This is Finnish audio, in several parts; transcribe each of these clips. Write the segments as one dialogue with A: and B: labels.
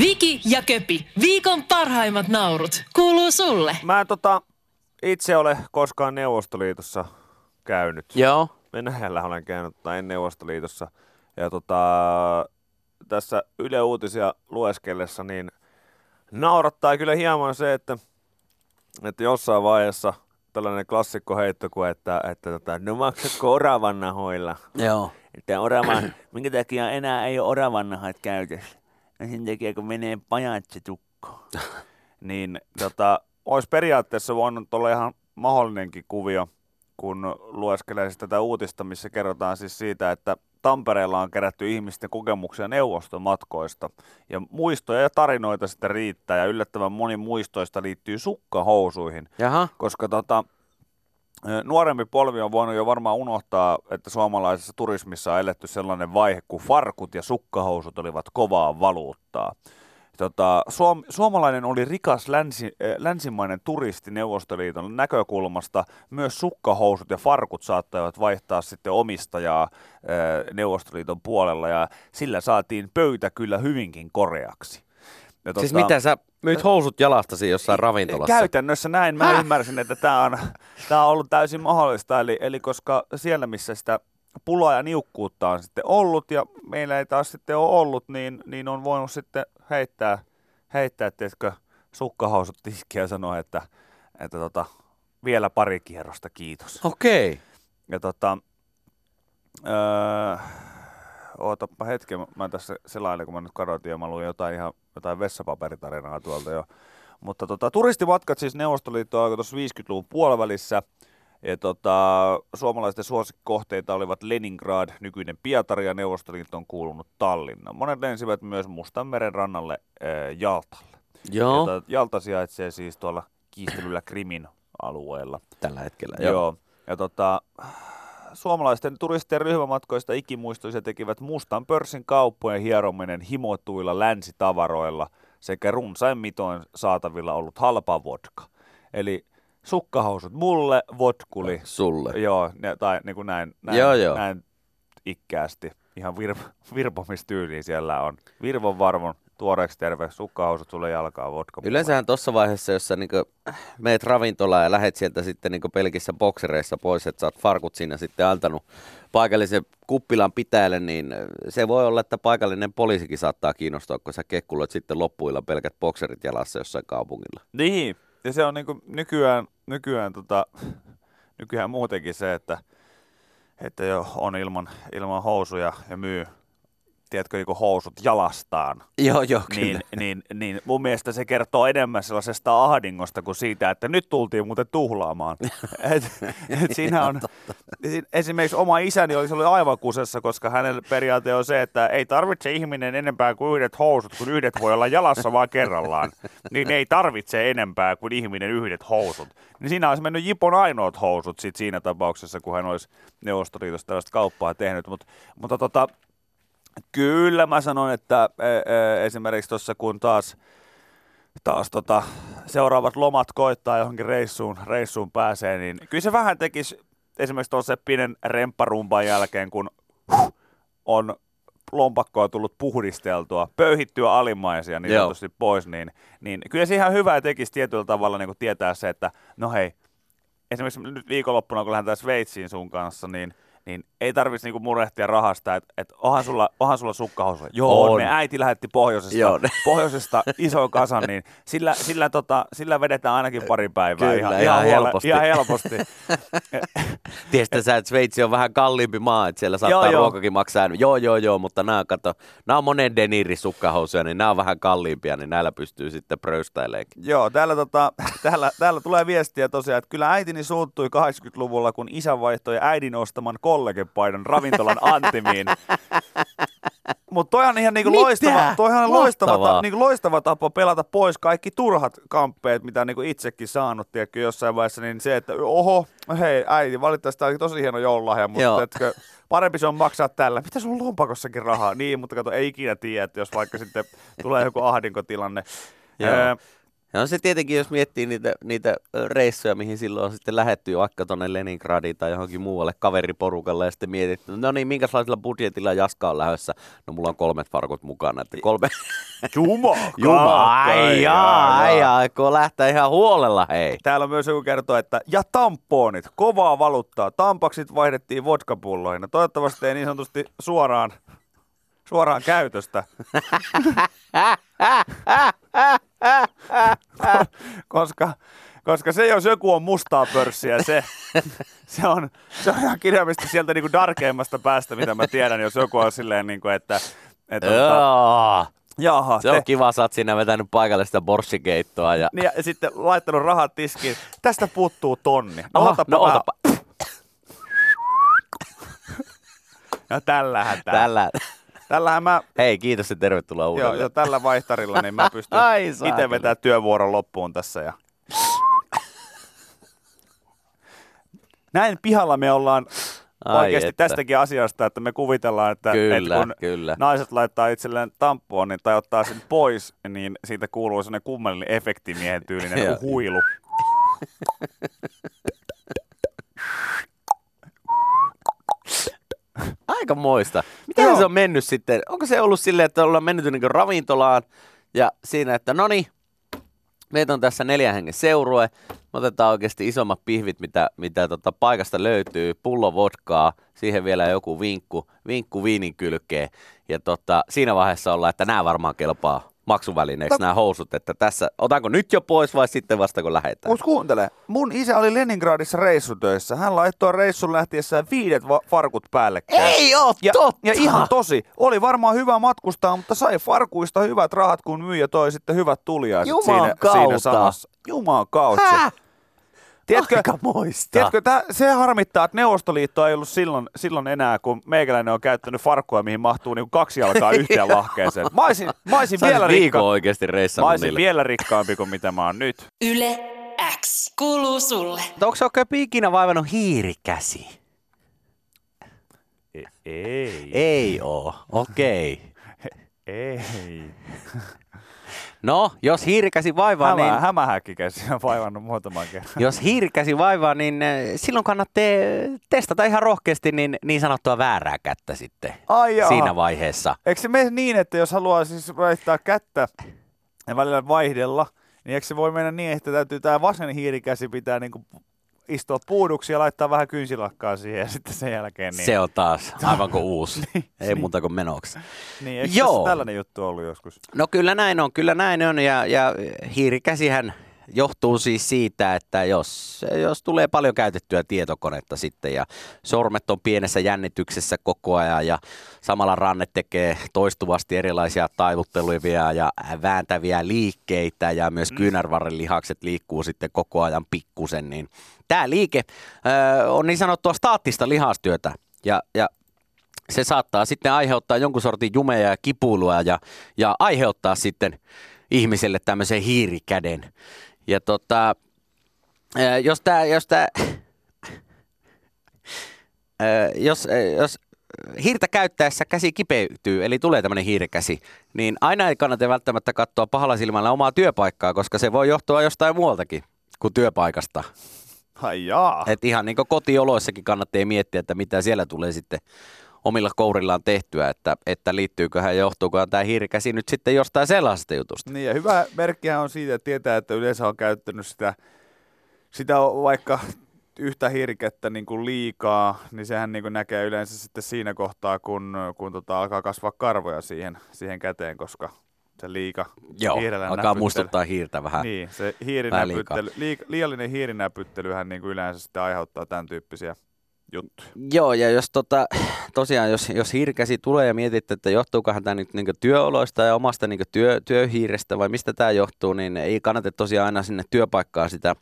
A: Viki ja Köpi, viikon parhaimmat naurut, kuuluu sulle.
B: Mä en tota, itse ole koskaan Neuvostoliitossa käynyt.
C: Joo.
B: Venäjällä olen käynyt, tai en Neuvostoliitossa. Ja tota, tässä Yle Uutisia lueskellessa, niin naurattaa kyllä hieman se, että, että jossain vaiheessa tällainen klassikko heitto kuin, että, että tota, no maksatko oravannahoilla?
C: Joo.
B: Että oravan, minkä takia enää ei ole oravannahat käytössä? Sen takia, kun menee pajatse tukkoon. niin tota, olisi periaatteessa voinut olla ihan mahdollinenkin kuvio, kun lueskelee siis tätä uutista, missä kerrotaan siis siitä, että Tampereella on kerätty ihmisten kokemuksia neuvostomatkoista. Ja muistoja ja tarinoita sitten riittää, ja yllättävän moni muistoista liittyy sukkahousuihin.
C: Jaha.
B: Koska tota, nuorempi polvi on voinut jo varmaan unohtaa, että suomalaisessa turismissa on eletty sellainen vaihe, kun farkut ja sukkahousut olivat kovaa valuuttaa. Tota, suom, suomalainen oli rikas länsi, länsimainen turisti Neuvostoliiton näkökulmasta. Myös sukkahousut ja farkut saattoivat vaihtaa sitten omistajaa Neuvostoliiton puolella ja sillä saatiin pöytä kyllä hyvinkin koreaksi. Ja
C: Siis mitä sä myyt housut jalastasi jossain ravintolassa?
B: Käytännössä näin. Mä ymmärsin, että tämä on, tää on ollut täysin mahdollista. Eli, eli koska siellä, missä sitä pulaa ja niukkuutta on sitten ollut ja meillä ei taas sitten ole ollut, niin, niin on voinut sitten heittää, heittää teetkö, sukkahousut tiskiä ja sanoa, että, että tota, vielä pari kierrosta, kiitos.
C: Okei.
B: Ja tota, öö, ootappa hetken, mä- tässä selailin, kun mä nyt kadotin ja mä luin jotain ihan jotain vessapaperitarinaa tuolta jo. Mutta tota, turistimatkat siis Neuvostoliitto alkoi tuossa 50-luvun puolivälissä. Ja tota, suomalaisten suosikkikohteita olivat Leningrad, nykyinen Pietari ja Neuvostoliittoon kuulunut Tallinna. Monet lensivät myös Mustanmeren rannalle äh, Jaltalle.
C: Joo.
B: Ja tota, Jalta sijaitsee siis tuolla kiistelyllä Krimin alueella.
C: Tällä hetkellä.
B: Joo.
C: Joo.
B: Ja tota, suomalaisten turistien ryhmämatkoista ikimuistoisia tekivät mustan pörssin kauppojen hierominen himotuilla länsitavaroilla sekä runsain mitoin saatavilla ollut halpa vodka. Eli sukkahousut mulle, vodkuli.
C: Sulle.
B: Joo, ne, tai niin kuin näin, näin,
C: Joo, joo.
B: näin ikkäästi. Ihan vir, virpomistyyliin siellä on. Virvon varmon, tuoreeksi terve, sukkahousut sulle jalkaa, vodka.
C: Yleensähän tuossa vaiheessa, jos sä niinku meet ravintolaan ja lähet sieltä sitten niinku pelkissä boksereissa pois, että sä oot farkut siinä sitten antanut paikallisen kuppilan pitäjälle, niin se voi olla, että paikallinen poliisikin saattaa kiinnostua, kun sä kekkuloit sitten loppuilla pelkät bokserit jalassa jossain kaupungilla.
B: Niin, ja se on niinku nykyään, nykyään, tota, nykyään muutenkin se, että, että jo on ilman, ilman housuja ja myy, tiedätkö, niinku housut jalastaan.
C: Joo, joo,
B: Niin, niin, niin mun mielestä se kertoo enemmän sellaisesta ahdingosta kuin siitä, että nyt tultiin muuten tuhlaamaan. et, et siinä on, esimerkiksi oma isäni olisi ollut aivan kusessa, koska hänellä periaate on se, että ei tarvitse ihminen enempää kuin yhdet housut, kun yhdet voi olla jalassa vaan kerrallaan. Niin ei tarvitse enempää kuin ihminen yhdet housut. Niin siinä olisi mennyt Jipon ainoat housut sit siinä tapauksessa, kun hän olisi Neuvostoliitosta tällaista kauppaa tehnyt. Mut, mutta tota, Kyllä mä sanon, että e, e, esimerkiksi tuossa kun taas, taas tota, seuraavat lomat koittaa johonkin reissuun, reissuun pääsee, niin kyllä se vähän tekisi esimerkiksi tuossa pienen rempparumpan jälkeen, kun on lompakkoa tullut puhdisteltua, pöyhittyä alimmaisia niin sanotusti pois, niin, niin kyllä se ihan hyvää tekisi tietyllä tavalla niin kuin tietää se, että no hei, esimerkiksi nyt viikonloppuna, kun lähdetään Sveitsiin sun kanssa, niin, niin ei tarvitsisi niinku murehtia rahasta, että et onhan sulla, onhan sulla sukkahousuja. Joo,
C: On.
B: me äiti lähetti pohjoisesta,
C: Joo.
B: pohjoisesta iso kasan, niin sillä, sillä, tota, sillä vedetään ainakin pari päivää
C: Kyllä,
B: ihan,
C: ihan
B: huole-
C: helposti.
B: Ihan helposti.
C: Tiedätkö sä, että Sveitsi on vähän kalliimpi maa, että siellä saattaa
B: Joo, joo.
C: ruokakin maksaa. Joo, joo, joo, mutta nämä, kato, nämä on monen deniri sukkahousuja, niin nämä on vähän kalliimpia, niin näillä pystyy sitten pröystäileenkin.
B: Joo, täällä, tota, täällä, täällä tulee viestiä tosiaan, että kyllä äitini suuttui 80-luvulla, kun isä vaihtoi äidin ostaman kollegepaidan ravintolan Antimiin. Mutta toi on ihan niinku
C: Mitä?
B: loistava, toihan on loistava, ta, niinku loistava tapa pelata pois kaikki turhat kamppeet, mitä niinku itsekin saanut, tiedätkö, jossain vaiheessa, niin se, että oho, hei äiti, valitettavasti tämä oli tosi hieno joululahja, mutta etkö, parempi se on maksaa tällä. Mitä sulla on lompakossakin rahaa? Niin, mutta kato, ei ikinä tiedä, että jos vaikka sitten tulee joku ahdinkotilanne.
C: Joo.
B: Öö,
C: Ja on se tietenkin, jos miettii niitä, niitä reissuja, mihin silloin on sitten lähetty vaikka tuonne Leningradiin tai johonkin muualle kaveriporukalle ja sitten mietitty, no niin, minkälaisella budjetilla Jaska on lähdössä? No mulla on kolmet farkut mukana, että kolme,
B: Juma,
C: Juma, ai jaa, ai jaa, aikoo lähteä ihan huolella, hei.
B: Täällä myös joku kertoo, että ja tamponit, kovaa valuuttaa. Tampaksit vaihdettiin vodkapulloihin. No toivottavasti ei niin sanotusti suoraan, suoraan käytöstä. koska, koska se, jos joku on mustaa pörssiä, se, se, on, se on ihan kirjaimisesti sieltä niin kuin darkeimmasta päästä, mitä mä tiedän, jos joku on silleen, niin kuin, että, että tota,
C: Joo.
B: jaha,
C: Se on kiva, sä oot siinä vetänyt paikallista borssikeittoa. Ja...
B: Niin, ja sitten laittanut rahat tiskiin. Tästä puuttuu tonni. No,
C: Aha,
B: otapa
C: no otapa.
B: Ja tällähän tää.
C: Tällä.
B: Tällähän mä,
C: Hei, kiitos ja tervetuloa
B: joo,
C: uudelleen.
B: jo tällä vaihtarilla, niin mä pystyn itse vetämään työvuoron loppuun tässä. Ja... Näin pihalla me ollaan
C: Ai
B: oikeasti
C: että.
B: tästäkin asiasta, että me kuvitellaan, että,
C: Kyllä,
B: että kun
C: kyllä.
B: naiset laittaa itselleen tampoonin tai ottaa sen pois, niin siitä kuuluu sellainen kummallinen efektimiehen tyylinen
C: Joo.
B: huilu.
C: Aika moista. Miten
B: Joo.
C: se on mennyt sitten? Onko se ollut silleen, että ollaan mennyt niin ravintolaan ja siinä, että no niin, meitä on tässä neljän hengen seurue. Me otetaan oikeasti isommat pihvit, mitä, mitä tota paikasta löytyy. Pullo vodkaa, siihen vielä joku vinkku, vinkku viinin kylkeen. Ja tota, siinä vaiheessa ollaan, että nämä varmaan kelpaa maksuvälineeksi nämä housut, että tässä, otanko nyt jo pois vai sitten vasta kun lähdetään?
B: Mut kuuntele, mun isä oli Leningradissa reissutöissä. Hän laittoi reissun lähtiessään viidet va- farkut päällekkäin.
C: Ei oo
B: ja,
C: totta!
B: ja ihan tosi. Oli varmaan hyvä matkustaa, mutta sai farkuista hyvät rahat, kun myyjä toi sitten hyvät tuliaiset
C: Juman
B: siinä, siinä
C: kautta.
B: samassa. Juman kautta. Tiedätkö,
C: Aika moista.
B: tiedätkö tää, se harmittaa, että Neuvostoliitto ei ollut silloin, silloin enää, kun meikäläinen on käyttänyt farkkuja, mihin mahtuu niinku kaksi jalkaa yhteen lahkeeseen. Mä olisin, mä olisin vielä, rikka,
C: oikeasti
B: mä olisin vielä rikkaampi kuin mitä mä oon nyt.
A: Yle X kuuluu sulle.
C: Onko se oikein ikinä vaivannut hiirikäsi?
B: Ei. Ei.
C: Ei oo, okei.
B: Ei.
C: No, jos hiirikäsi vaivaa,
B: Hämä,
C: niin,
B: Hämähäkkikäsi on vaivannut muutaman kerran.
C: jos hiirikäsi vaivaa, niin eh, silloin kannattaa testata ihan rohkeasti niin, niin sanottua väärää kättä sitten
B: Ai jaa.
C: siinä vaiheessa.
B: Eikö se mene niin, että jos haluaa siis vaihtaa kättä ja välillä vaihdella, niin eikö se voi mennä niin, että täytyy tämä vasen hiirikäsi pitää niinku istua puuduksi ja laittaa vähän kynsilakkaa siihen ja sitten sen jälkeen niin.
C: Se on taas aivan kuin uusi. Ei muuta kuin menoksi.
B: niin eikö
C: Joo.
B: tällainen juttu ollut joskus?
C: No kyllä näin on, kyllä näin on ja, ja hiirikäsihän johtuu siis siitä, että jos, jos tulee paljon käytettyä tietokonetta sitten ja sormet on pienessä jännityksessä koko ajan ja samalla ranne tekee toistuvasti erilaisia taivuttelevia ja vääntäviä liikkeitä ja myös kyynärvarren lihakset liikkuu sitten koko ajan pikkusen, niin tämä liike ö, on niin sanottua staattista lihastyötä ja, ja se saattaa sitten aiheuttaa jonkun sortin jumeja ja kipuilua ja, ja aiheuttaa sitten ihmiselle tämmöisen hiirikäden. Ja tota, jos tämä, jos tää, ää, jos, jos hiirtä käyttäessä käsi kipeytyy, eli tulee tämmöinen hiirikäsi, niin aina ei kannata välttämättä katsoa pahalla silmällä omaa työpaikkaa, koska se voi johtua jostain muualtakin kuin työpaikasta.
B: Ai jaa.
C: Et ihan niin kotioloissakin kannattaa miettiä, että mitä siellä tulee sitten omilla kourillaan tehtyä, että, että liittyyköhän, johtuukohan tämä hiirikäsi nyt sitten jostain sellaisesta jutusta.
B: Niin ja hyvä merkkihän on siitä, että tietää, että yleensä on käyttänyt sitä, sitä vaikka yhtä hirkettä niin kuin liikaa, niin sehän niin kuin näkee yleensä sitten siinä kohtaa, kun, kun tota alkaa kasvaa karvoja siihen, siihen käteen, koska se liika
C: Joo,
B: hiirellä
C: alkaa muistuttaa hiirtä vähän.
B: Niin, se hiirinäpyttely, liik, liiallinen hiirinäpyttelyhän niin kuin yleensä sitten aiheuttaa tämän tyyppisiä juttuja.
C: Joo, ja jos tota, tosiaan, jos, jos hiirikäsi tulee ja mietit, että johtuukohan tämä nyt niin työoloista ja omasta niin työ, työhiirestä vai mistä tämä johtuu, niin ei kannata tosiaan aina sinne työpaikkaan sitä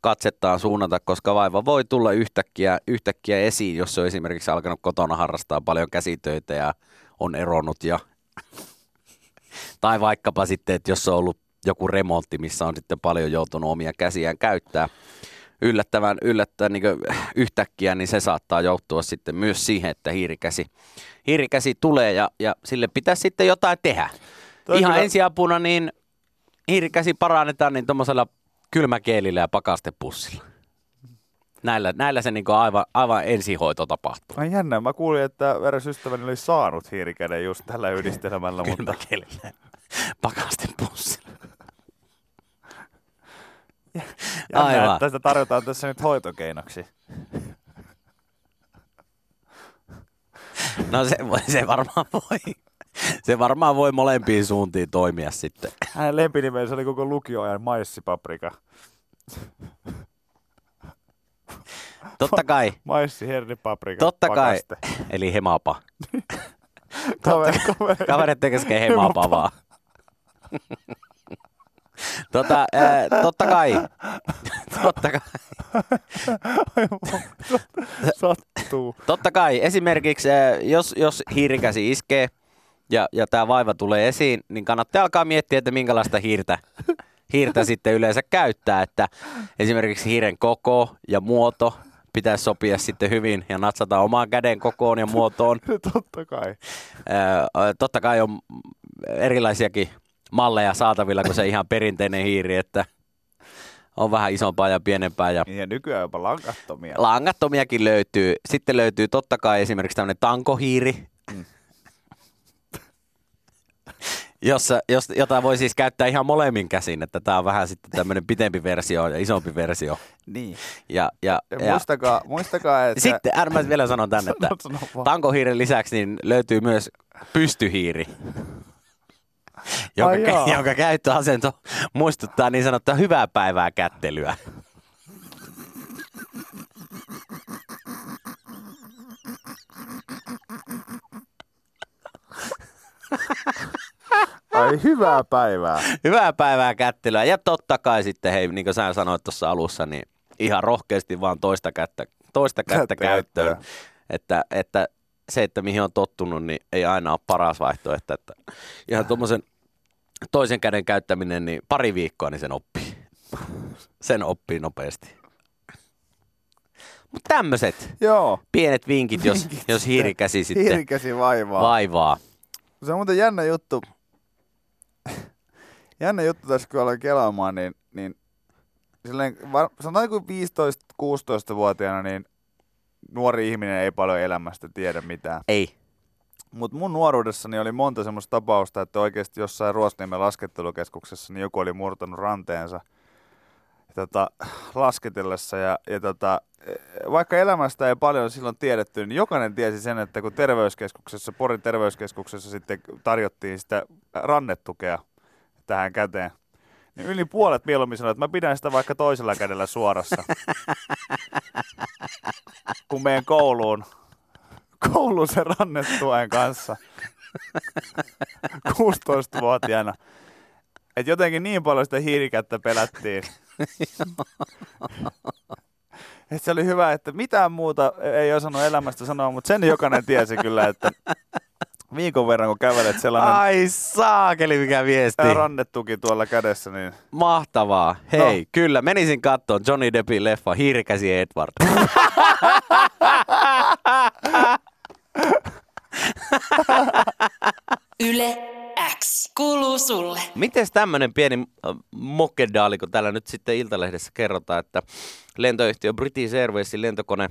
C: katsettaan suunnata, koska vaiva voi tulla yhtäkkiä, yhtäkkiä esiin, jos on esimerkiksi alkanut kotona harrastaa paljon käsitöitä ja on eronnut ja tai vaikkapa sitten, että jos on ollut joku remontti, missä on sitten paljon joutunut omia käsiään käyttää yllättävän, yllättävän niin yhtäkkiä, niin se saattaa joutua sitten myös siihen, että hiirikäsi, hiirikäsi tulee ja, ja sille pitää sitten jotain tehdä.
B: Toi
C: Ihan
B: kyllä-
C: ensiapuna niin hiirikäsi parannetaan niin tuommoisella kylmäkeelillä ja pakastepussilla. Näillä, näillä se niin aivan, aivan ensihoito tapahtuu.
B: Ai jännä, mä kuulin, että eräs ystäväni oli saanut hiirikäden just tällä yhdistelmällä, mutta
C: Kylmäkeelillä.
B: Jännä,
C: Aivan.
B: tästä tarjotaan tässä nyt hoitokeinoksi.
C: No se, voi- se varmaan voi. Se varmaan voi molempiin suuntiin toimia sitten.
B: Hänen lempinimensä oli koko lukioajan maissipaprika.
C: Totta kai,
B: Maissi, hernipaprika,
C: totta kai.
B: pakaste.
C: Eli hemapa.
B: Kaveri, kaveri.
C: Kavereiden kesken hemapa vaan. Tota, ää, totta kai. Totta kai.
B: Sattuu.
C: Totta kai. Esimerkiksi ää, jos, jos hiirikäsi iskee ja, ja tämä vaiva tulee esiin, niin kannattaa alkaa miettiä, että minkälaista hiirtä, hiirtä sitten yleensä käyttää. Että esimerkiksi hiiren koko ja muoto pitäisi sopia sitten hyvin ja natsata omaan käden kokoon ja muotoon.
B: Totta kai.
C: Ää, totta kai on erilaisiakin malleja saatavilla kuin se ihan perinteinen hiiri, että on vähän isompaa ja pienempää ja
B: Niin ja nykyään jopa lankattomia.
C: langattomiakin löytyy. Sitten löytyy totta kai esimerkiksi tämmöinen tankohiiri, jossa, jos, jota voi siis käyttää ihan molemmin käsin, että tämä on vähän sitten tämmöinen pitempi versio ja isompi versio.
B: niin.
C: Ja, ja,
B: Ja
C: ja,
B: muistakaa, muistakaa, että...
C: sitten äärimmäisen vielä sanon tänne, että tankohiiren lisäksi niin löytyy myös pystyhiiri. Jonka,
B: Ai jaa.
C: jonka käyttöasento muistuttaa niin sanottua hyvää päivää kättelyä.
B: Ai hyvää päivää.
C: Hyvää päivää kättelyä. Ja totta kai sitten, hei, niin kuin sä sanoit tuossa alussa, niin ihan rohkeasti vaan toista kättä, toista kättä
B: Kättä
C: käyttöön. Että, että se, että mihin on tottunut, niin ei aina ole paras vaihtoehto. Että ihan tuommoisen toisen käden käyttäminen, niin pari viikkoa, niin sen oppii. Sen oppii nopeasti. Mutta tämmöiset
B: Joo.
C: pienet vinkit, jos,
B: Vinkit
C: jos hiirikäsi sitten
B: Hiirikäsi vaivaa.
C: vaivaa.
B: Se on muuten jännä juttu. jännä juttu tässä, kun aloin kelaamaan, niin, niin silleen, var, sanotaan kuin 15-16-vuotiaana, niin nuori ihminen ei paljon elämästä tiedä mitään.
C: Ei.
B: Mutta mun nuoruudessani oli monta semmoista tapausta, että oikeasti jossain Ruosniemen laskettelukeskuksessa niin joku oli murtanut ranteensa tota, lasketellessa. Ja, ja tota, vaikka elämästä ei paljon silloin tiedetty, niin jokainen tiesi sen, että kun terveyskeskuksessa, Porin terveyskeskuksessa sitten tarjottiin sitä rannetukea tähän käteen, niin yli puolet mieluummin sanoi, että mä pidän sitä vaikka toisella kädellä suorassa. kun menen kouluun, kouluun sen rannetuen kanssa 16-vuotiaana. Et jotenkin niin paljon sitä hiirikättä pelättiin. Et se oli hyvä, että mitään muuta ei osannut elämästä sanoa, mutta sen jokainen tiesi kyllä, että viikon verran kun kävelet sellainen
C: Ai saakeli mikä viesti.
B: rannetuki tuolla kädessä, niin
C: Mahtavaa. Hei,
B: No.
C: kyllä, menisin kattoon Johnny Deppin leffa Hiirikäsi Edward.
A: Yle X kuuluu sulle.
C: Miten tämmöinen pieni mokedaali, kun täällä nyt sitten Iltalehdessä kerrotaan, että lentoyhtiö British Airwaysin lentokone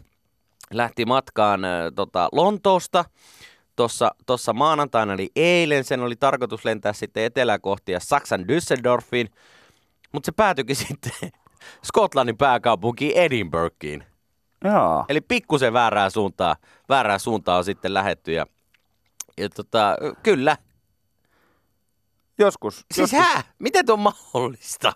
C: lähti matkaan äh, tota, Lontoosta tuossa tossa maanantaina, eli eilen. Sen oli tarkoitus lentää sitten etelää kohti ja Saksan Düsseldorfiin, mutta se päätyikin sitten Skotlannin pääkaupunkiin Edinburghiin.
B: joo.
C: Eli pikkusen väärää suuntaa, väärää suuntaa on sitten lähetty ja, ja tota, kyllä.
B: Joskus.
C: Siis
B: joskus.
C: hä? Miten tuo on mahdollista?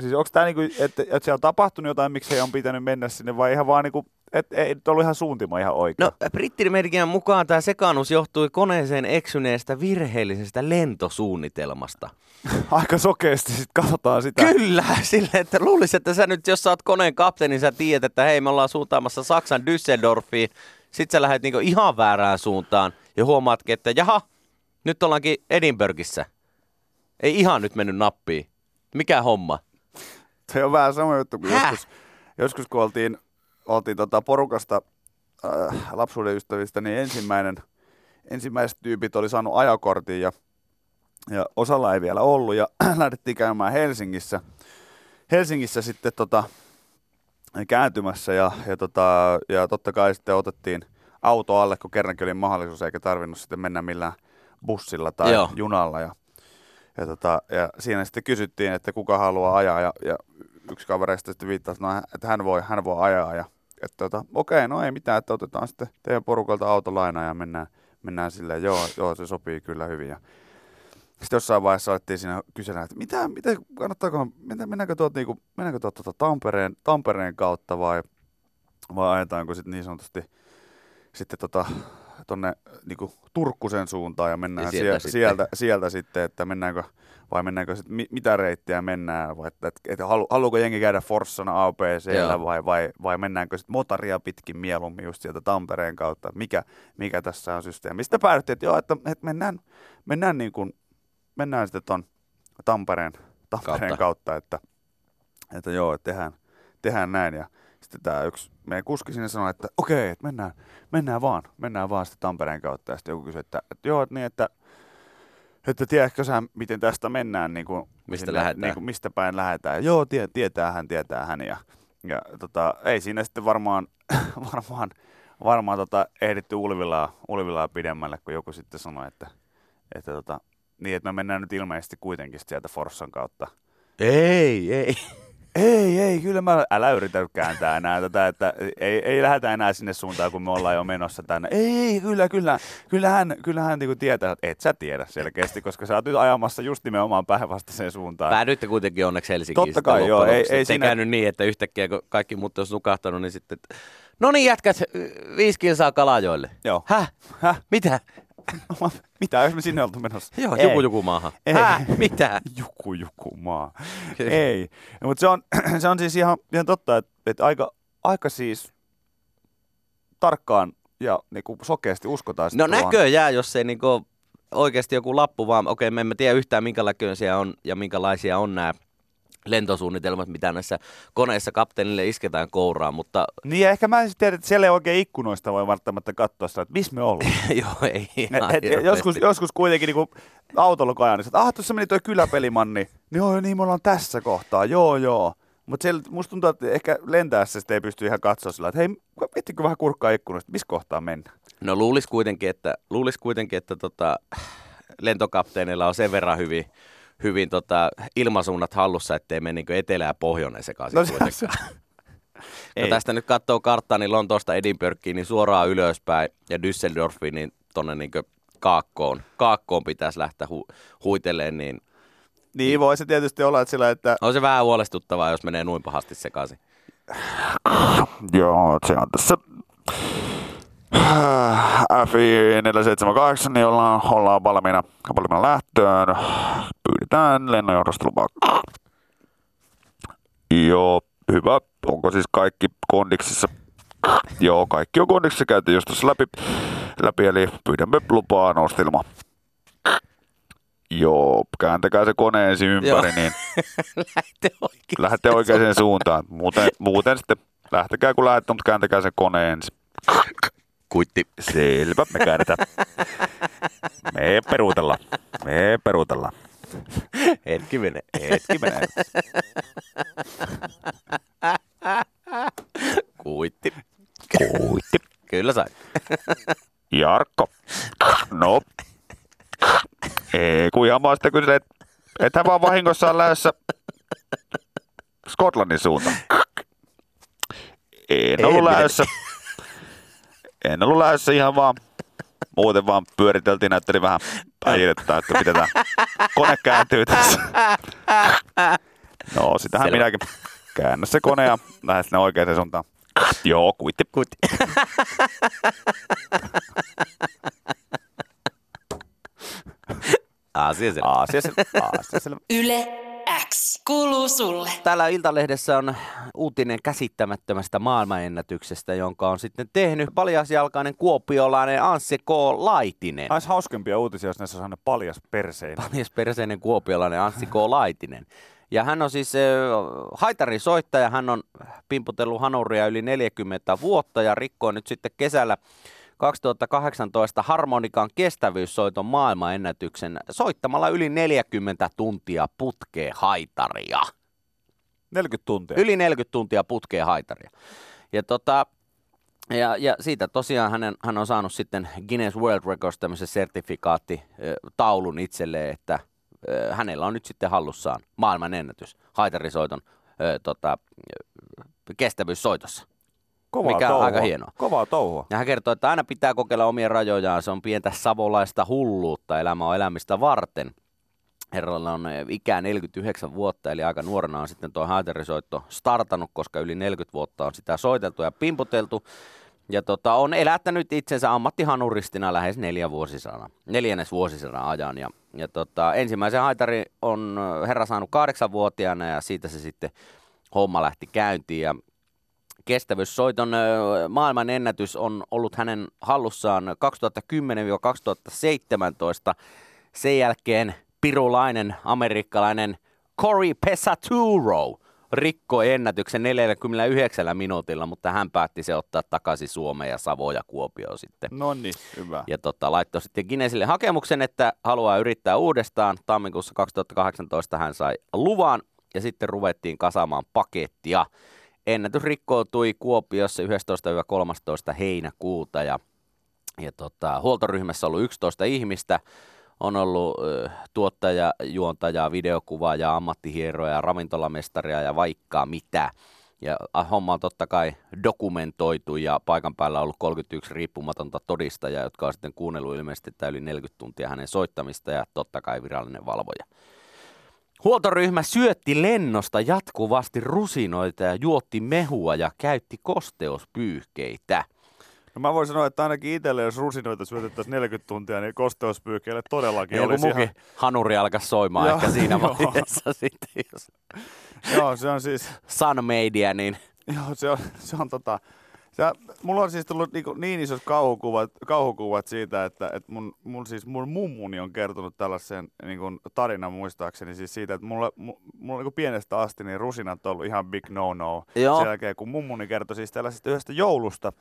B: Siis onko tämä niinku, että, että siellä on tapahtunut jotain, miksi on pitänyt mennä sinne, vai ihan vaan niinku, että ei nyt ollut ihan suuntimo ihan oikein?
C: No brittimedian mukaan tämä sekaannus johtui koneeseen eksyneestä virheellisestä lentosuunnitelmasta.
B: Aika sokeasti sitten katsotaan sitä.
C: Kyllä, sille, että luulisi, että sä nyt, jos sä oot koneen kapteeni, niin sä tiedät, että hei, me ollaan suuntaamassa Saksan Düsseldorfiin. Sitten sä lähdet niinku ihan väärään suuntaan ja huomaatkin, että jaha, nyt ollaankin Edinburghissa. Ei ihan nyt mennyt nappiin. Mikä homma?
B: Se on vähän sama juttu kuin
C: Häh?
B: joskus, joskus, kun oltiin, oltiin tota porukasta äh, lapsuuden ystävistä, niin ensimmäinen, ensimmäiset tyypit oli saanut ajokortin ja, ja osalla ei vielä ollut ja lähdettiin käymään Helsingissä. Helsingissä sitten tota, kääntymässä ja, ja, tota, ja totta kai sitten otettiin auto alle, kun kerrankin oli mahdollisuus, eikä tarvinnut sitten mennä millään bussilla tai
C: Joo.
B: junalla. Ja, ja, tota, ja siinä sitten kysyttiin, että kuka haluaa ajaa ja, ja yksi kavereista sitten viittasi, no, että hän voi, hän voi ajaa ja että tota, okei, no ei mitään, että otetaan sitten teidän porukalta autolaina ja mennään, mennään silleen, joo, joo, se sopii kyllä hyvin. Ja sitten jossain vaiheessa alettiin siinä kysellä, että mitä, mitä kannattaako, mennäänkö tuot, niinku, mennäänkö tuot tuota Tampereen, Tampereen kautta vai, vai ajetaanko sitten niin sanotusti sitten tota, tonne niinku Turkkusen suuntaan ja mennään ja sieltä, sieltä, sitten. sieltä, sieltä sitten, että mennäänkö, vai mennäänkö sitten, mitä reittiä mennään, vai että, että halu, haluuko jengi käydä Forssana APCllä vai, vai, vai mennäänkö sitten motaria pitkin mieluummin just sieltä Tampereen kautta, mikä, mikä tässä on systeemi. Sitten päädyttiin, että joo, että, että mennään, mennään, niin kuin, mennään sitten ton Tampereen, Tampereen kautta, kautta että, että joo, että tehdään, tehdään näin ja sitten tämä yksi meidän kuski sinne sanoi, että okei, että mennään, mennään vaan, mennään vaan sitten Tampereen kautta. Ja sitten joku kysyi, että, että joo, että niin, että, että tiedätkö sä, miten tästä mennään, niin kuin,
C: mistä, sinne, lähdetään.
B: Niin kuin, mistä päin lähdetään. Joo, tie, tietää hän, tietää hän. Ja, ja tota, ei siinä sitten varmaan, varmaan, varmaan tota, ehditty Ulvilaa, Ulvilaa pidemmälle, kun joku sitten sanoi, että, että tota, niin, että me mennään nyt ilmeisesti kuitenkin sieltä Forssan kautta.
C: Ei, ei.
B: Ei, ei, kyllä mä, älä yritä kääntää enää tätä, että ei, ei lähdetä enää sinne suuntaan, kun me ollaan jo menossa tänne. Ei, kyllä, kyllä, kyllähän, kyllähän niin tietää, että et sä tiedä selkeästi, koska sä oot nyt ajamassa just nimenomaan päinvastaiseen suuntaan.
C: Päädyitte kuitenkin onneksi Helsinkiin.
B: Totta kai, joo. Ei, ei
C: siinä... käynyt niin, että yhtäkkiä kun kaikki muut olisi nukahtanut, niin sitten, no niin jätkät, viisi kilsaa Kalajoille.
B: Joo.
C: Häh? Häh? Mitä?
B: Mitä, jos me sinne oltu menossa?
C: Joo, Ei. juku juku maahan.
B: Ei.
C: Häh? Mitä?
B: Juku juku maa. Ei. Mutta se on, se on siis ihan, ihan totta, että, että aika, aika siis tarkkaan ja niinku sokeasti uskotaan.
C: No näköjään, jos ei niinku oikeasti joku lappu vaan, okei, me emme tiedä yhtään minkälaisia on ja minkälaisia on nämä lentosuunnitelmat, mitä näissä koneissa kapteenille isketään kouraan, mutta...
B: Niin ja ehkä mä en tiedä, että siellä ei oikein ikkunoista voi välttämättä katsoa sitä, että missä me ollaan.
C: Joo, ei
B: et, et, joskus, joskus kuitenkin niin autolla kajan, niin että ah, tuossa meni tuo kyläpelimanni. Niin joo, niin me ollaan tässä kohtaa, joo, joo. Mutta musta tuntuu, että ehkä lentäessä ei pysty ihan katsoa sillä, että hei, vittikö vähän kurkkaa ikkunoista, missä kohtaa mennään?
C: No luulisi kuitenkin, että, luulis kuitenkin, että tota, lentokapteenilla on sen verran hyvin hyvin tota, ilmasuunnat hallussa, ettei mene niin etelä- ja pohjoinen sekaisin no, kuitenkaan. no, tästä nyt katsoo karttaa, niin Lontoosta Edinburghiin, niin suoraan ylöspäin ja Düsseldorfiin, niin tuonne niin kaakkoon, kaakkoon pitäisi lähteä hu- huiteleen, niin
B: niin, niin, voi se tietysti olla, että sillä, että...
C: On se vähän huolestuttavaa, jos menee noin pahasti sekaisin.
B: Joo, se on tässä FI 478, niin ollaan, ollaan valmiina, valmiina lähtöön. Pyydetään lennonjohdostolupaa. Joo, hyvä. Onko siis kaikki kondiksissa? Joo, kaikki on kondiksissa. Käytiin just tuossa läpi, läpi, eli pyydämme lupaa nostilma. Joo, kääntäkää se kone ensin ympäri, Joo. niin lähdette oikeaan suuntaan. Muuten, muuten sitten lähtekää kun lähdette, mutta kääntäkää se kone ensin.
C: Kuitti.
B: Selvä, me käännetään. Me peruutellaan. Me peruutellaan.
C: Hetki menee.
B: Hetki menee.
C: Kuitti.
B: Kuitti.
C: Kyllä sai.
B: Jarkko. No. Ei, kun ihan vaan sitten että ethän vaan vahingossa on lähdössä Skotlannin suuntaan. En ollut lähdössä. En ollut lähdössä ihan vaan muuten vaan pyöriteltiin, näytteli vähän päihdettä, että pidetään kone kääntyy tässä. No, sitähän Selvä. minäkin. Käännä se kone ja lähde sinne oikeaan suuntaan. Joo, kuitti.
C: Kuitti. Asia selvä.
B: Asia selvä.
A: Yle X kuuluu sulle.
C: Täällä Iltalehdessä on uutinen käsittämättömästä maailmanennätyksestä, jonka on sitten tehnyt paljasjalkainen kuopiolainen Anssi K. Laitinen.
B: Olisi hauskempia uutisia, jos näissä on paljas perseinen.
C: Paljas perseinen kuopiolainen Anssi K. Laitinen. Ja hän on siis äh, haitarisoittaja, hän on pimputellut hanuria yli 40 vuotta ja rikkoi nyt sitten kesällä 2018 harmonikan kestävyyssoiton maailmanennätyksen soittamalla yli 40 tuntia putkeen haitaria.
B: 40 tuntia?
C: Yli 40 tuntia putkeen haitaria. Ja, tota, ja, ja siitä tosiaan hänen, hän on saanut sitten Guinness World Records tämmöisen sertifikaattitaulun itselleen, että hänellä on nyt sitten hallussaan maailman ennätys haitarisoiton ö, tota, kestävyyssoitossa.
B: Kovaa
C: mikä on
B: touhua.
C: aika hienoa.
B: Kovaa touhua.
C: Ja hän kertoo, että aina pitää kokeilla omia rajojaan. Se on pientä savolaista hulluutta. Elämä on elämistä varten. Herralla on eh, ikää 49 vuotta, eli aika nuorena on sitten tuo haiterisoitto startannut, koska yli 40 vuotta on sitä soiteltu ja pimputeltu. Ja tota, on elättänyt itsensä ammattihanuristina lähes neljä vuosisadan, neljännes vuosisadan ajan. Ja, ja tota, ensimmäisen haitari on ö, herra saanut kahdeksanvuotiaana ja siitä se sitten homma lähti käyntiin. Ja kestävyyssoiton maailman ennätys on ollut hänen hallussaan 2010-2017. Sen jälkeen pirulainen amerikkalainen Corey Pesaturo rikkoi ennätyksen 49 minuutilla, mutta hän päätti se ottaa takaisin Suomeen ja Savoja Kuopioon sitten.
B: No niin, hyvä.
C: Ja tota, laittoi sitten Guinnessille hakemuksen, että haluaa yrittää uudestaan. Tammikuussa 2018 hän sai luvan ja sitten ruvettiin kasaamaan pakettia. Ennätys rikkoutui Kuopiossa 11-13 heinäkuuta ja, ja tota, huoltoryhmässä on ollut 11 ihmistä. On ollut ö, tuottaja, juontaja, videokuvaaja, ammattihieroja, ravintolamestaria ja vaikka mitä. Ja homma on totta kai dokumentoitu ja paikan päällä on ollut 31 riippumatonta todistajaa, jotka on sitten kuunnellut ilmeisesti yli 40 tuntia hänen soittamista ja totta kai virallinen valvoja. Huoltoryhmä syötti lennosta jatkuvasti rusinoita ja juotti mehua ja käytti kosteuspyyhkeitä.
B: No mä voin sanoa, että ainakin itselle, jos rusinoita syötettäisiin 40 tuntia, niin kosteuspyykeille todellakin
C: joku
B: olisi
C: muukin
B: ihan...
C: hanuri alkaa soimaan
B: Joo,
C: ehkä siinä vaiheessa sitten, jos
B: Joo, se on siis...
C: Sunmadea, niin
B: Joo, se on, se on tota... Se, mulla on siis tullut niin, niin isot kauhukuvat, kauhukuvat siitä, että, että mun, mun, siis mun mummuni on kertonut tällaisen niin kuin tarinan muistaakseni siis siitä, että mulla, mulla, niin pienestä asti niin rusinat on ollut ihan big no-no.
C: Joo.
B: Sen jälkeen, kun mummuni kertoi siis tällaisesta yhdestä joulusta,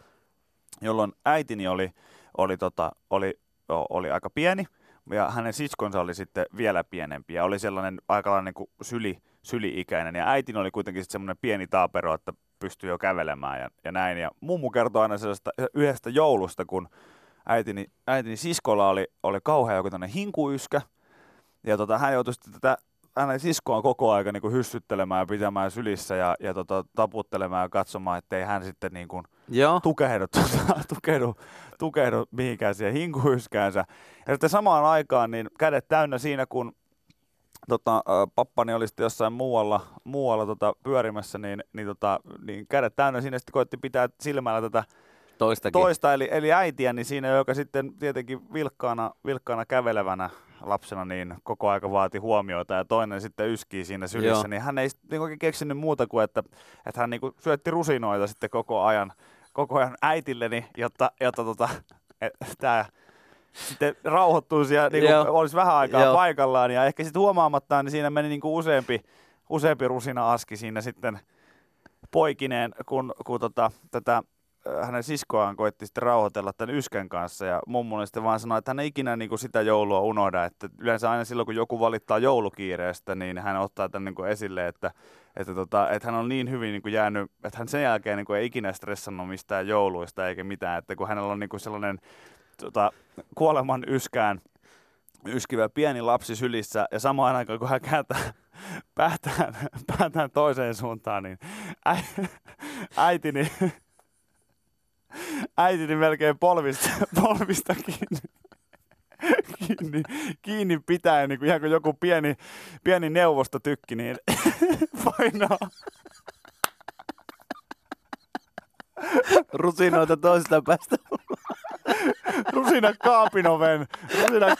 B: jolloin äitini oli, oli, tota, oli, oli aika pieni ja hänen siskonsa oli sitten vielä pienempi ja oli sellainen aikalainen niin kuin syli, syli-ikäinen ja äitini oli kuitenkin sitten semmoinen pieni taapero, että pystyi jo kävelemään ja, ja näin. Ja mummu kertoi aina sellaista yhdestä joulusta, kun äitini, äitini siskolla oli, oli kauhean joku tämmöinen hinkuyskä ja tota, hän joutui sitten tätä hänen siskoaan koko aika niin kuin hyssyttelemään ja pitämään sylissä ja, ja tota, taputtelemaan ja katsomaan, ettei hän sitten niin kuin
C: joo,
B: tukehdu, tuota, tukehdu, tukehdu mihinkään siihen hinkuyskäänsä. Ja sitten samaan aikaan niin kädet täynnä siinä, kun tota, pappani oli sitten jossain muualla, muualla tota, pyörimässä, niin, niin, tota, niin kädet täynnä siinä sitten koitti pitää silmällä tätä
C: toistakin.
B: toista, eli, eli äitiä, niin siinä, joka sitten tietenkin vilkkaana, vilkkaana kävelevänä lapsena, niin koko aika vaati huomiota ja toinen sitten yskii siinä sylissä,
C: Joo.
B: niin hän ei niin oikein keksinyt muuta kuin, että, että hän niin kuin syötti rusinoita sitten koko ajan, koko ajan äitilleni, jotta, jotta tota, tämä sitten rauhoittuisi ja niin kuin olisi vähän aikaa
C: Joo.
B: paikallaan. Ja ehkä sitten huomaamattaan, niin siinä meni niin kuin useampi, useampi rusina-aski siinä sitten poikineen, kun, kun tota, tätä äh, hänen siskoaan koitti sitten rauhoitella tämän yskän kanssa. Ja mummonen sitten vaan sanoi, että hän ei ikinä niin kuin sitä joulua unohda, että yleensä aina silloin kun joku valittaa joulukiireestä, niin hän ottaa tämän niin kuin esille, että, että, tota, että hän on niin hyvin niin kuin jäänyt, että hän sen jälkeen niin kuin ei ikinä stressannut mistään jouluista eikä mitään, että kun hänellä on niin kuin sellainen tota, kuoleman yskään yskivä pieni lapsi sylissä ja samaan aikaan kun hän kääntää päätään, päätään toiseen suuntaan, niin äi, äitini, äitini melkein polvista, polvista kiinni, kiinni, kiinni pitäen, niin kuin ihan kuin joku pieni, pieni neuvostotykki, niin painaa,
C: Rusinoita toisesta päästä.
B: Rusinat kaapin oven, rusinat,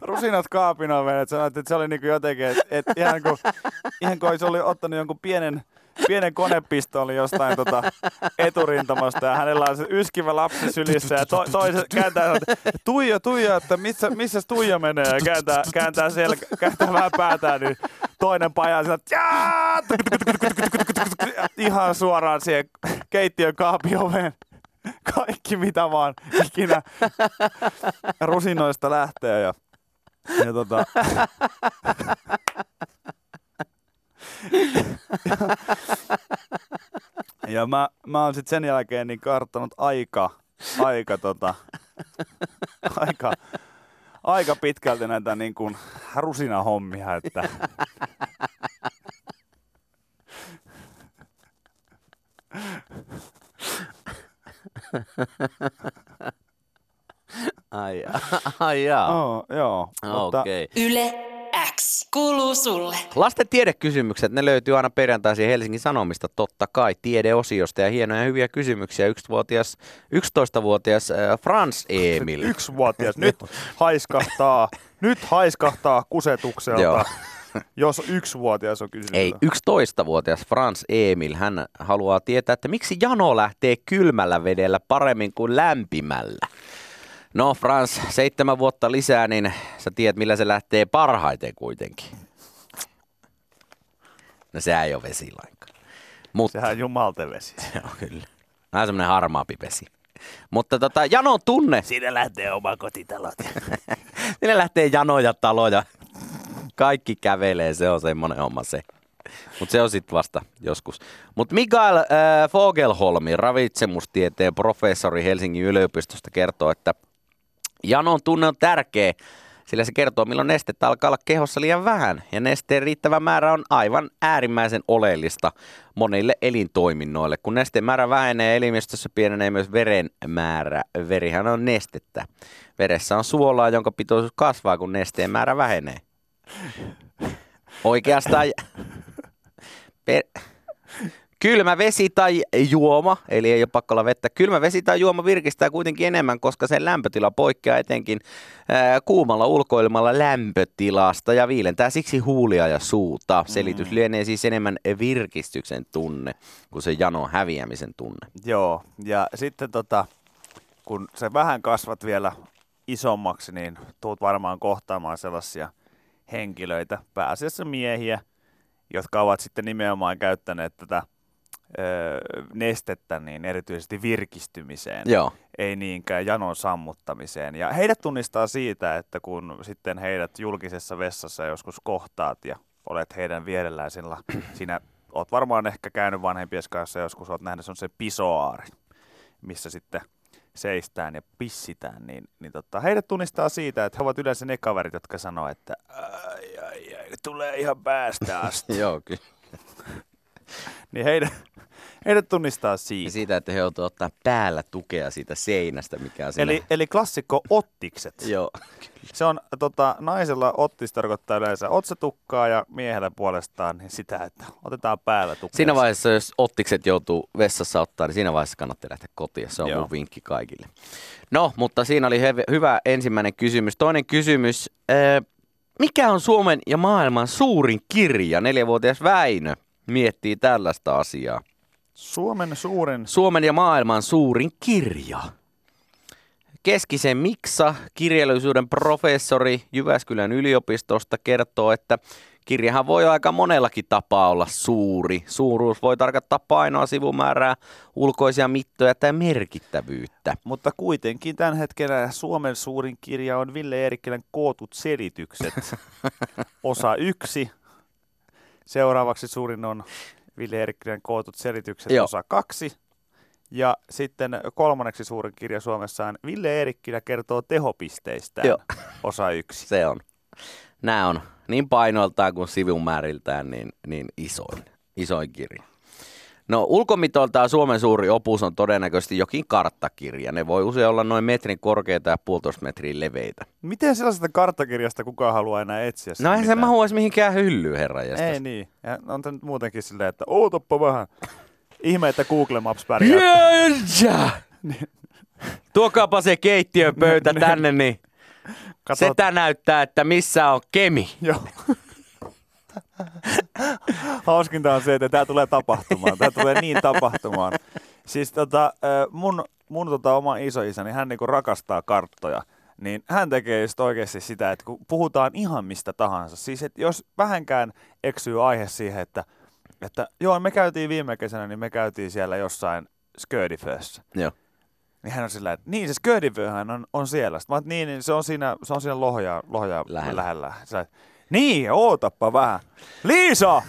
B: rusinat kaapin oven, että että se oli niinku jotenkin, että et ihan kuin, ihan kuin olisi oli ottanut jonkun pienen, pienen konepistoolin jostain tota eturintamasta ja hänellä on se yskivä lapsi sylissä ja to, kääntää, että Tuija, Tuija, että missä, missä Tuija menee? Ja kääntää, kääntää, selkä, kääntää vähän päätään, niin toinen paja sillä, ihan suoraan siihen keittiön kaapin oveen. Kaikki mitä vaan ikinä rusinoista lähtee ja, ja tota, ja mä, mä oon sit sen jälkeen niin karttanut aika, aika tota, aika, aika pitkälti näitä niin kuin rusinahommia, että
C: Ai, ai jaa.
B: oh, joo. Mutta
C: Okei.
A: Yle X kuuluu sulle.
C: Lasten tiedekysymykset, ne löytyy aina perjantaisin Helsingin Sanomista, totta kai, tiedeosiosta ja hienoja hyviä kysymyksiä. 11-vuotias, 11-vuotias äh, Frans Emil.
B: yksivuotias nyt haiskahtaa, nyt haiskahtaa kusetukselta,
C: Joo.
B: jos yksivuotias on kysynyt.
C: Ei, 11-vuotias Frans Emil, hän haluaa tietää, että miksi jano lähtee kylmällä vedellä paremmin kuin lämpimällä. No Frans, seitsemän vuotta lisää, niin sä tiedät, millä se lähtee parhaiten kuitenkin. No sehän ei ole vesi lainkaan. Mutta,
B: Sehän on jumaltevesi.
C: joo, kyllä. Vähän semmoinen harmaampi vesi. Mutta tota, Janon tunne,
B: Siinä lähtee oma kotitalot.
C: Sinne lähtee janoja taloja. Kaikki kävelee, se on semmoinen homma se. Mutta se on sitten vasta joskus. Mutta Mikael äh, Fogelholmi, ravitsemustieteen professori Helsingin yliopistosta, kertoo, että janon tunne on tärkeä, sillä se kertoo, milloin nestettä alkaa olla kehossa liian vähän. Ja nesteen riittävä määrä on aivan äärimmäisen oleellista monille elintoiminnoille. Kun nesteen määrä vähenee elimistössä, pienenee myös veren määrä. Verihän on nestettä. Veressä on suolaa, jonka pitoisuus kasvaa, kun nesteen määrä vähenee. Oikeastaan per... kylmä vesi tai juoma, eli ei ole pakko olla vettä, kylmä vesi tai juoma virkistää kuitenkin enemmän, koska sen lämpötila poikkeaa etenkin ää, kuumalla ulkoilmalla lämpötilasta ja viilentää siksi huulia ja suuta. Selitys lienee siis enemmän virkistyksen tunne kuin se jano häviämisen tunne.
B: Joo, ja sitten tota, kun sä vähän kasvat vielä isommaksi, niin tuut varmaan kohtaamaan sellaisia henkilöitä, pääasiassa miehiä, jotka ovat sitten nimenomaan käyttäneet tätä nestettä niin erityisesti virkistymiseen,
C: Joo.
B: ei niinkään janon sammuttamiseen. Ja heidät tunnistaa siitä, että kun sitten heidät julkisessa vessassa joskus kohtaat ja olet heidän vierellään sillä, siinä oot varmaan ehkä käynyt vanhempien kanssa joskus, oot nähnyt se pisoaari, missä sitten seistään ja pissitään, niin, niin tota, heidät tunnistaa siitä, että he ovat yleensä ne kaverit, jotka sanoo, että ai, ai, ai, tulee ihan päästä asti.
C: Joo, kyllä.
B: Niin heidät, heidät tunnistaa
C: Ja
B: siitä.
C: siitä, että he joutuu ottaa päällä tukea siitä seinästä, mikä on siinä.
B: Eli, eli klassikko ottikset.
C: Joo.
B: Se on tota, naisella ottis tarkoittaa yleensä otsatukkaa ja miehellä puolestaan niin sitä, että otetaan päällä tukea.
C: Siinä vaiheessa, jos ottikset joutuu vessassa ottaa, niin siinä vaiheessa kannattaa lähteä kotiin. Se on
B: Joo.
C: mun vinkki kaikille. No, mutta siinä oli hev- hyvä ensimmäinen kysymys. Toinen kysymys. Äh, mikä on Suomen ja maailman suurin kirja? Neljävuotias Väinö miettii tällaista asiaa.
B: Suomen suurin
C: Suomen ja maailman suurin kirja. Keskisen Miksa, kirjallisuuden professori Jyväskylän yliopistosta, kertoo, että kirjahan voi aika monellakin tapaa olla suuri. Suuruus voi tarkoittaa painoa, sivumäärää, ulkoisia mittoja tai merkittävyyttä.
B: Mutta kuitenkin tämän hetkellä Suomen suurin kirja on Ville Eerikkilän Kootut selitykset, osa yksi. Seuraavaksi suurin on Ville Eerikkilän Kootut selitykset,
C: Joo.
B: osa kaksi. Ja sitten kolmanneksi suurin kirja Suomessa on Ville Eerikkilä kertoo tehopisteistä,
C: Joo.
B: osa yksi.
C: Se on. Nämä on niin painoiltaan kuin sivumääriltään niin, niin isoin, isoin kirja. No ulkomitoltaan Suomen suuri opus on todennäköisesti jokin karttakirja. Ne voi usein olla noin metrin korkeita ja puolitoista metriä leveitä.
B: Miten sellaisesta karttakirjasta kukaan haluaa enää etsiä?
C: No eihän se
B: mitään?
C: mahu edes mihinkään hyllyyn, herra jästäs.
B: Ei niin. Ja on tämä nyt muutenkin silleen, että ootappa vähän. Ihme, että Google Maps pärjää.
C: Tuokaapa se keittiön pöytä tänne, niin
B: Kato,
C: setä näyttää, että missä on kemi.
B: Joo. Hauskinta on se, että tämä tulee tapahtumaan. Tämä tulee niin tapahtumaan. Siis tota, mun, mun tota oma isoisäni, hän niinku rakastaa karttoja. Niin hän tekee just oikeasti sitä, että kun puhutaan ihan mistä tahansa. Siis että jos vähänkään eksyy aihe siihen, että, että joo, me käytiin viime kesänä, niin me käytiin siellä jossain Skördifössä.
C: Joo.
B: Niin hän on sillä, että niin se Skördiföhän on, on siellä. Sitten mä oon, niin, niin se on siinä, se on siinä Lohja, Lohja
C: Lähellä.
B: lähellä. lähellä. Sä, niin, ootappa vähän. Liisa!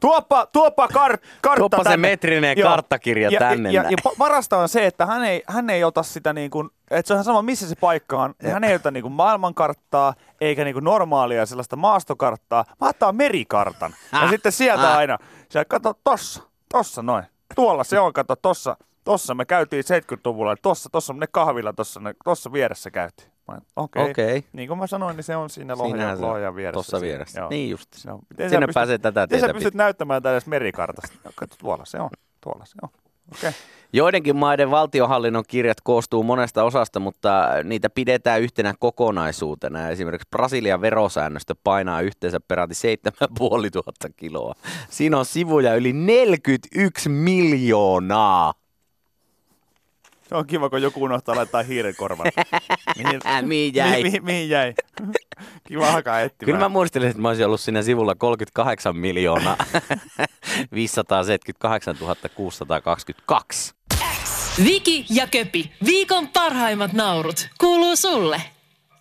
B: tuoppa, tuoppa kar, kartta
C: Tuoppa se
B: tänne.
C: metrinen karttakirja
B: ja,
C: tänne
B: Ja, ja, ja pa- parasta on se, että hän ei, hän ei ota sitä niin kuin, että se on ihan sama missä se paikka on, niin hän ei ota niin kuin maailmankarttaa, eikä niin kuin normaalia sellaista maastokarttaa, vaan ottaa merikartan. Ja
C: Ah.
B: sitten sieltä
C: Ah.
B: aina, se kato tossa, tossa noin, tuolla se on, kato tossa, tossa me käytiin 70-luvulla, tossa, tossa ne kahvilla, tossa, ne, tossa vieressä käytiin. Mä Okei, okay.
C: Okei.
B: niin kuin mä sanoin, niin se on siinä Lohjan. Lohjan vieressä.
C: Tuossa
B: siinä.
C: vieressä.
B: Joo.
C: Niin just.
B: No, miten
C: Sinne
B: pystyt-
C: pääsee tätä
B: Miten sä
C: tietä
B: pystyt näyttämään edes merikartasta? No, Kato, tuolla se on. Tuolla se on. Okei. Okay.
C: Joidenkin maiden valtiohallinnon kirjat koostuu monesta osasta, mutta niitä pidetään yhtenä kokonaisuutena. Esimerkiksi Brasilian verosäännöstö painaa yhteensä peräti 7500 kiloa. Siinä on sivuja yli 41 miljoonaa.
B: Se on kiva, kun joku unohtaa laittaa hiiren korvan. mihin,
C: Mihin jäi?
B: Mi, mi, mihin jäi? kiva alkaa etsimään.
C: Kyllä mä muistelin, että mä olisin ollut siinä sivulla 38 miljoonaa 578 622.
A: Viki ja Köpi, viikon parhaimmat naurut, kuuluu sulle.